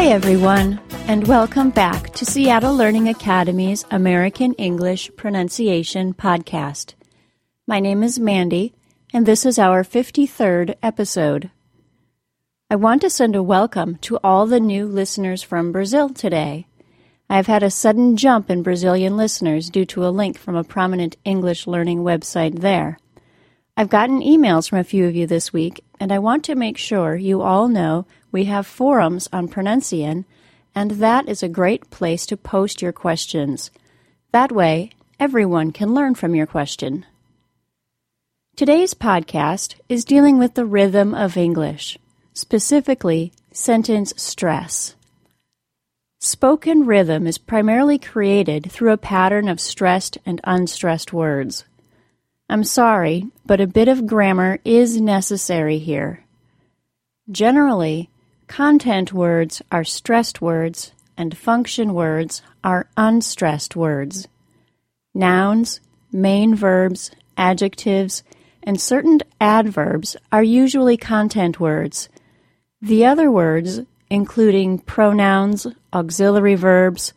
Hi, everyone, and welcome back to Seattle Learning Academy's American English Pronunciation Podcast. My name is Mandy, and this is our 53rd episode. I want to send a welcome to all the new listeners from Brazil today. I've had a sudden jump in Brazilian listeners due to a link from a prominent English learning website there. I've gotten emails from a few of you this week, and I want to make sure you all know we have forums on Pronuncian, and that is a great place to post your questions. That way, everyone can learn from your question. Today's podcast is dealing with the rhythm of English, specifically sentence stress. Spoken rhythm is primarily created through a pattern of stressed and unstressed words. I'm sorry, but a bit of grammar is necessary here. Generally, content words are stressed words and function words are unstressed words. Nouns, main verbs, adjectives, and certain adverbs are usually content words. The other words, including pronouns, auxiliary verbs,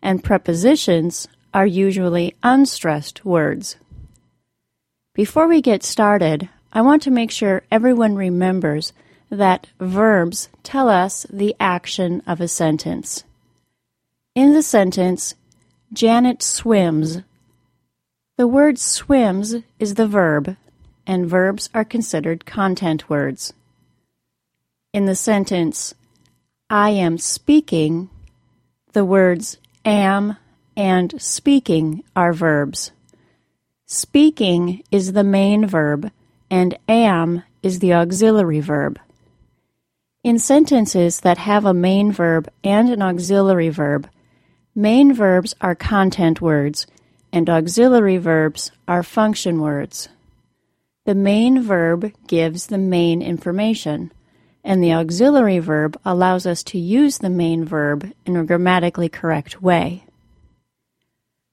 and prepositions, are usually unstressed words. Before we get started, I want to make sure everyone remembers that verbs tell us the action of a sentence. In the sentence, Janet swims. The word swims is the verb, and verbs are considered content words. In the sentence, I am speaking, the words am and speaking are verbs. Speaking is the main verb, and am is the auxiliary verb. In sentences that have a main verb and an auxiliary verb, main verbs are content words, and auxiliary verbs are function words. The main verb gives the main information, and the auxiliary verb allows us to use the main verb in a grammatically correct way.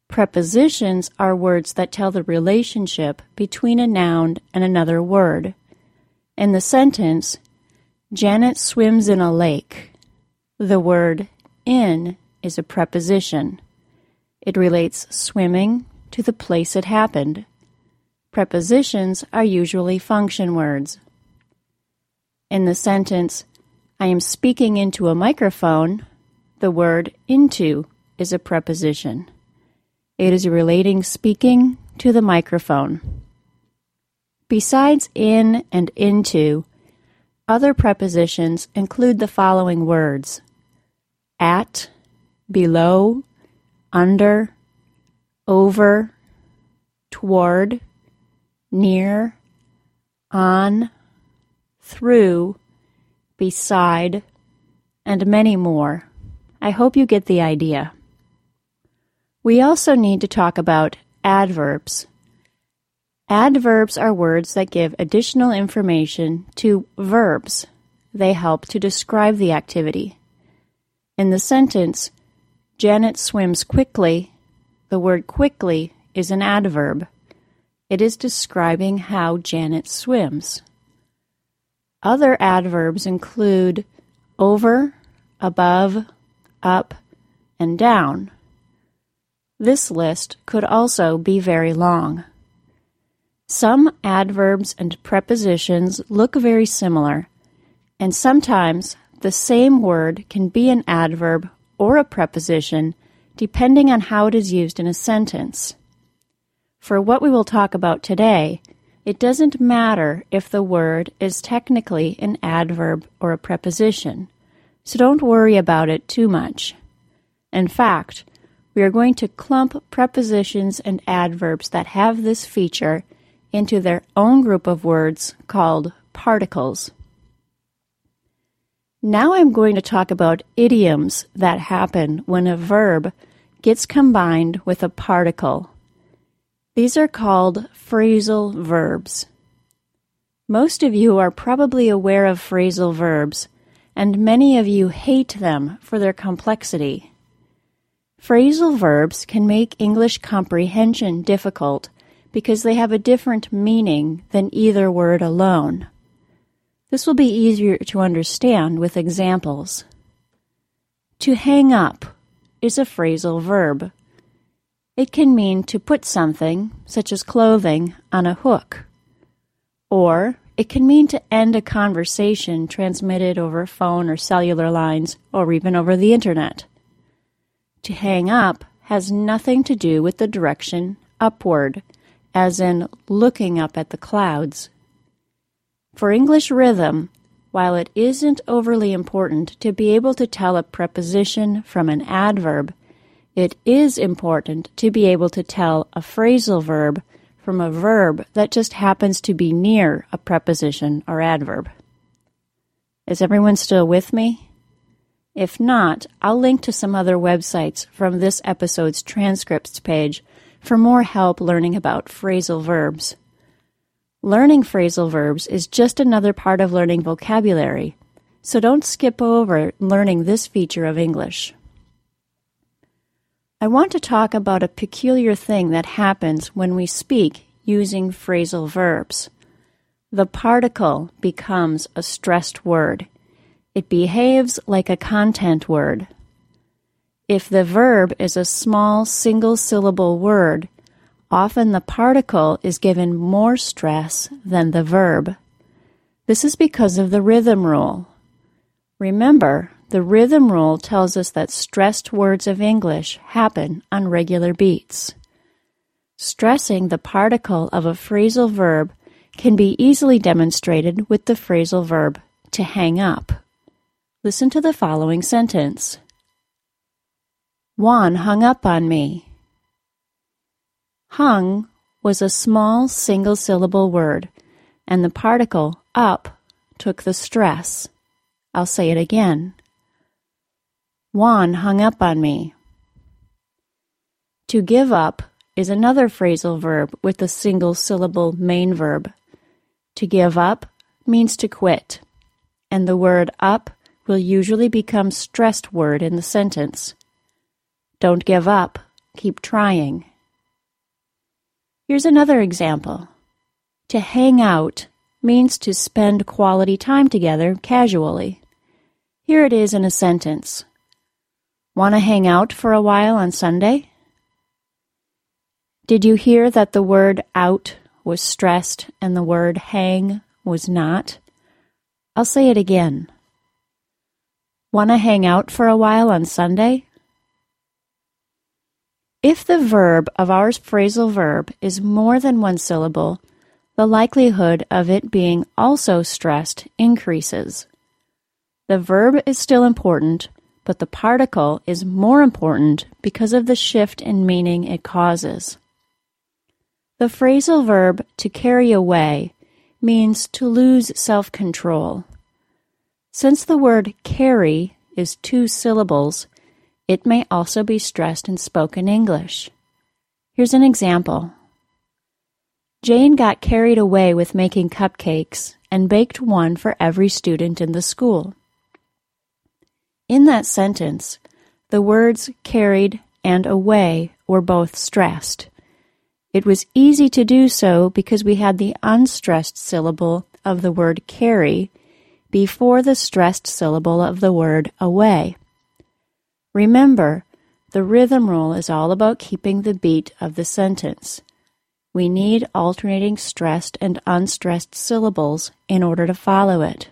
Prepositions are words that tell the relationship between a noun and another word. In the sentence, Janet swims in a lake, the word in is a preposition. It relates swimming to the place it happened. Prepositions are usually function words. In the sentence, I am speaking into a microphone, the word into is a preposition. It is relating speaking to the microphone. Besides in and into, other prepositions include the following words at, below, under, over, toward, near, on, through, beside, and many more. I hope you get the idea. We also need to talk about adverbs. Adverbs are words that give additional information to verbs. They help to describe the activity. In the sentence, Janet swims quickly, the word quickly is an adverb. It is describing how Janet swims. Other adverbs include over, above, up, and down. This list could also be very long. Some adverbs and prepositions look very similar, and sometimes the same word can be an adverb or a preposition depending on how it is used in a sentence. For what we will talk about today, it doesn't matter if the word is technically an adverb or a preposition, so don't worry about it too much. In fact, we are going to clump prepositions and adverbs that have this feature into their own group of words called particles. Now I'm going to talk about idioms that happen when a verb gets combined with a particle. These are called phrasal verbs. Most of you are probably aware of phrasal verbs, and many of you hate them for their complexity. Phrasal verbs can make English comprehension difficult because they have a different meaning than either word alone. This will be easier to understand with examples. To hang up is a phrasal verb. It can mean to put something, such as clothing, on a hook. Or it can mean to end a conversation transmitted over phone or cellular lines or even over the internet. To hang up has nothing to do with the direction upward, as in looking up at the clouds. For English rhythm, while it isn't overly important to be able to tell a preposition from an adverb, it is important to be able to tell a phrasal verb from a verb that just happens to be near a preposition or adverb. Is everyone still with me? If not, I'll link to some other websites from this episode's transcripts page for more help learning about phrasal verbs. Learning phrasal verbs is just another part of learning vocabulary, so don't skip over learning this feature of English. I want to talk about a peculiar thing that happens when we speak using phrasal verbs. The particle becomes a stressed word. It behaves like a content word. If the verb is a small single syllable word, often the particle is given more stress than the verb. This is because of the rhythm rule. Remember, the rhythm rule tells us that stressed words of English happen on regular beats. Stressing the particle of a phrasal verb can be easily demonstrated with the phrasal verb to hang up. Listen to the following sentence Juan hung up on me. Hung was a small single syllable word, and the particle up took the stress. I'll say it again. Juan hung up on me. To give up is another phrasal verb with a single syllable main verb. To give up means to quit, and the word up will usually become stressed word in the sentence. Don't give up, keep trying. Here's another example. To hang out means to spend quality time together casually. Here it is in a sentence. Want to hang out for a while on Sunday? Did you hear that the word out was stressed and the word hang was not? I'll say it again. Want to hang out for a while on Sunday? If the verb of our phrasal verb is more than one syllable, the likelihood of it being also stressed increases. The verb is still important, but the particle is more important because of the shift in meaning it causes. The phrasal verb to carry away means to lose self control. Since the word carry is two syllables, it may also be stressed in spoken English. Here's an example Jane got carried away with making cupcakes and baked one for every student in the school. In that sentence, the words carried and away were both stressed. It was easy to do so because we had the unstressed syllable of the word carry before the stressed syllable of the word away. Remember, the rhythm rule is all about keeping the beat of the sentence. We need alternating stressed and unstressed syllables in order to follow it.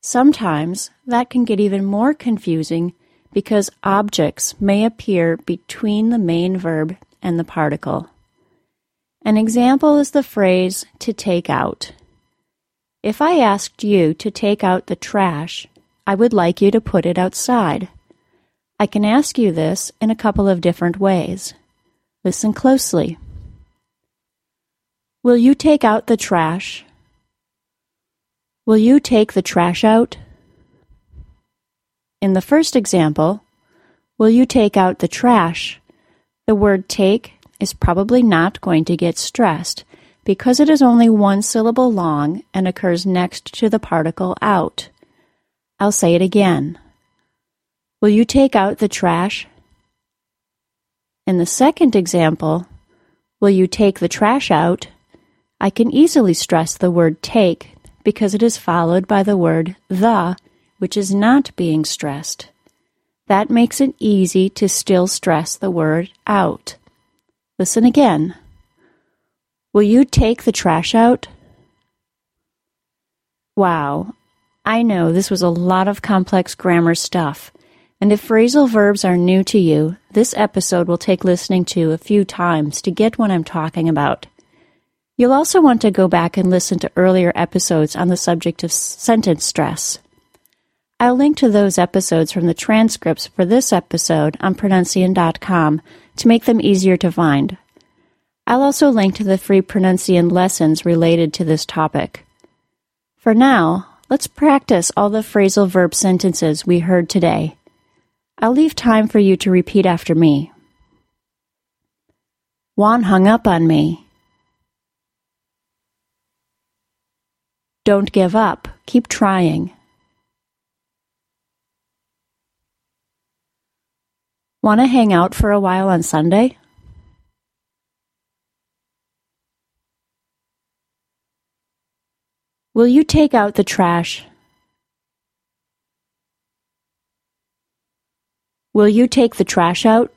Sometimes that can get even more confusing because objects may appear between the main verb and the particle. An example is the phrase to take out. If I asked you to take out the trash, I would like you to put it outside. I can ask you this in a couple of different ways. Listen closely. Will you take out the trash? Will you take the trash out? In the first example, will you take out the trash? The word take is probably not going to get stressed because it is only one syllable long and occurs next to the particle out. I'll say it again. Will you take out the trash? In the second example, will you take the trash out? I can easily stress the word take because it is followed by the word the, which is not being stressed. That makes it easy to still stress the word out. Listen again. Will you take the trash out? Wow, I know this was a lot of complex grammar stuff, and if phrasal verbs are new to you, this episode will take listening to a few times to get what I'm talking about. You'll also want to go back and listen to earlier episodes on the subject of sentence stress. I'll link to those episodes from the transcripts for this episode on pronuncian.com to make them easier to find. I'll also link to the free pronuncian lessons related to this topic. For now, let's practice all the phrasal verb sentences we heard today. I'll leave time for you to repeat after me. Juan hung up on me. Don't give up. Keep trying. Want to hang out for a while on Sunday? Will you take out the trash? Will you take the trash out?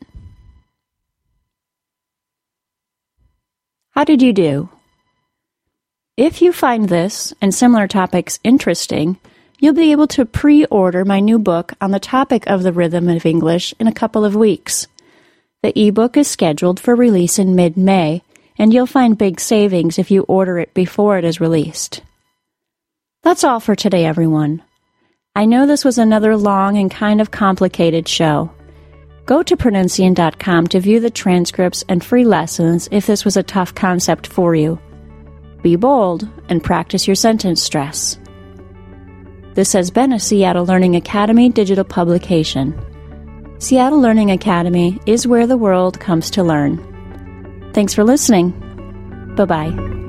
How did you do? If you find this and similar topics interesting, you'll be able to pre order my new book on the topic of the rhythm of English in a couple of weeks. The ebook is scheduled for release in mid May, and you'll find big savings if you order it before it is released. That's all for today, everyone. I know this was another long and kind of complicated show. Go to pronuncian.com to view the transcripts and free lessons if this was a tough concept for you. Be bold and practice your sentence stress. This has been a Seattle Learning Academy digital publication. Seattle Learning Academy is where the world comes to learn. Thanks for listening. Bye bye.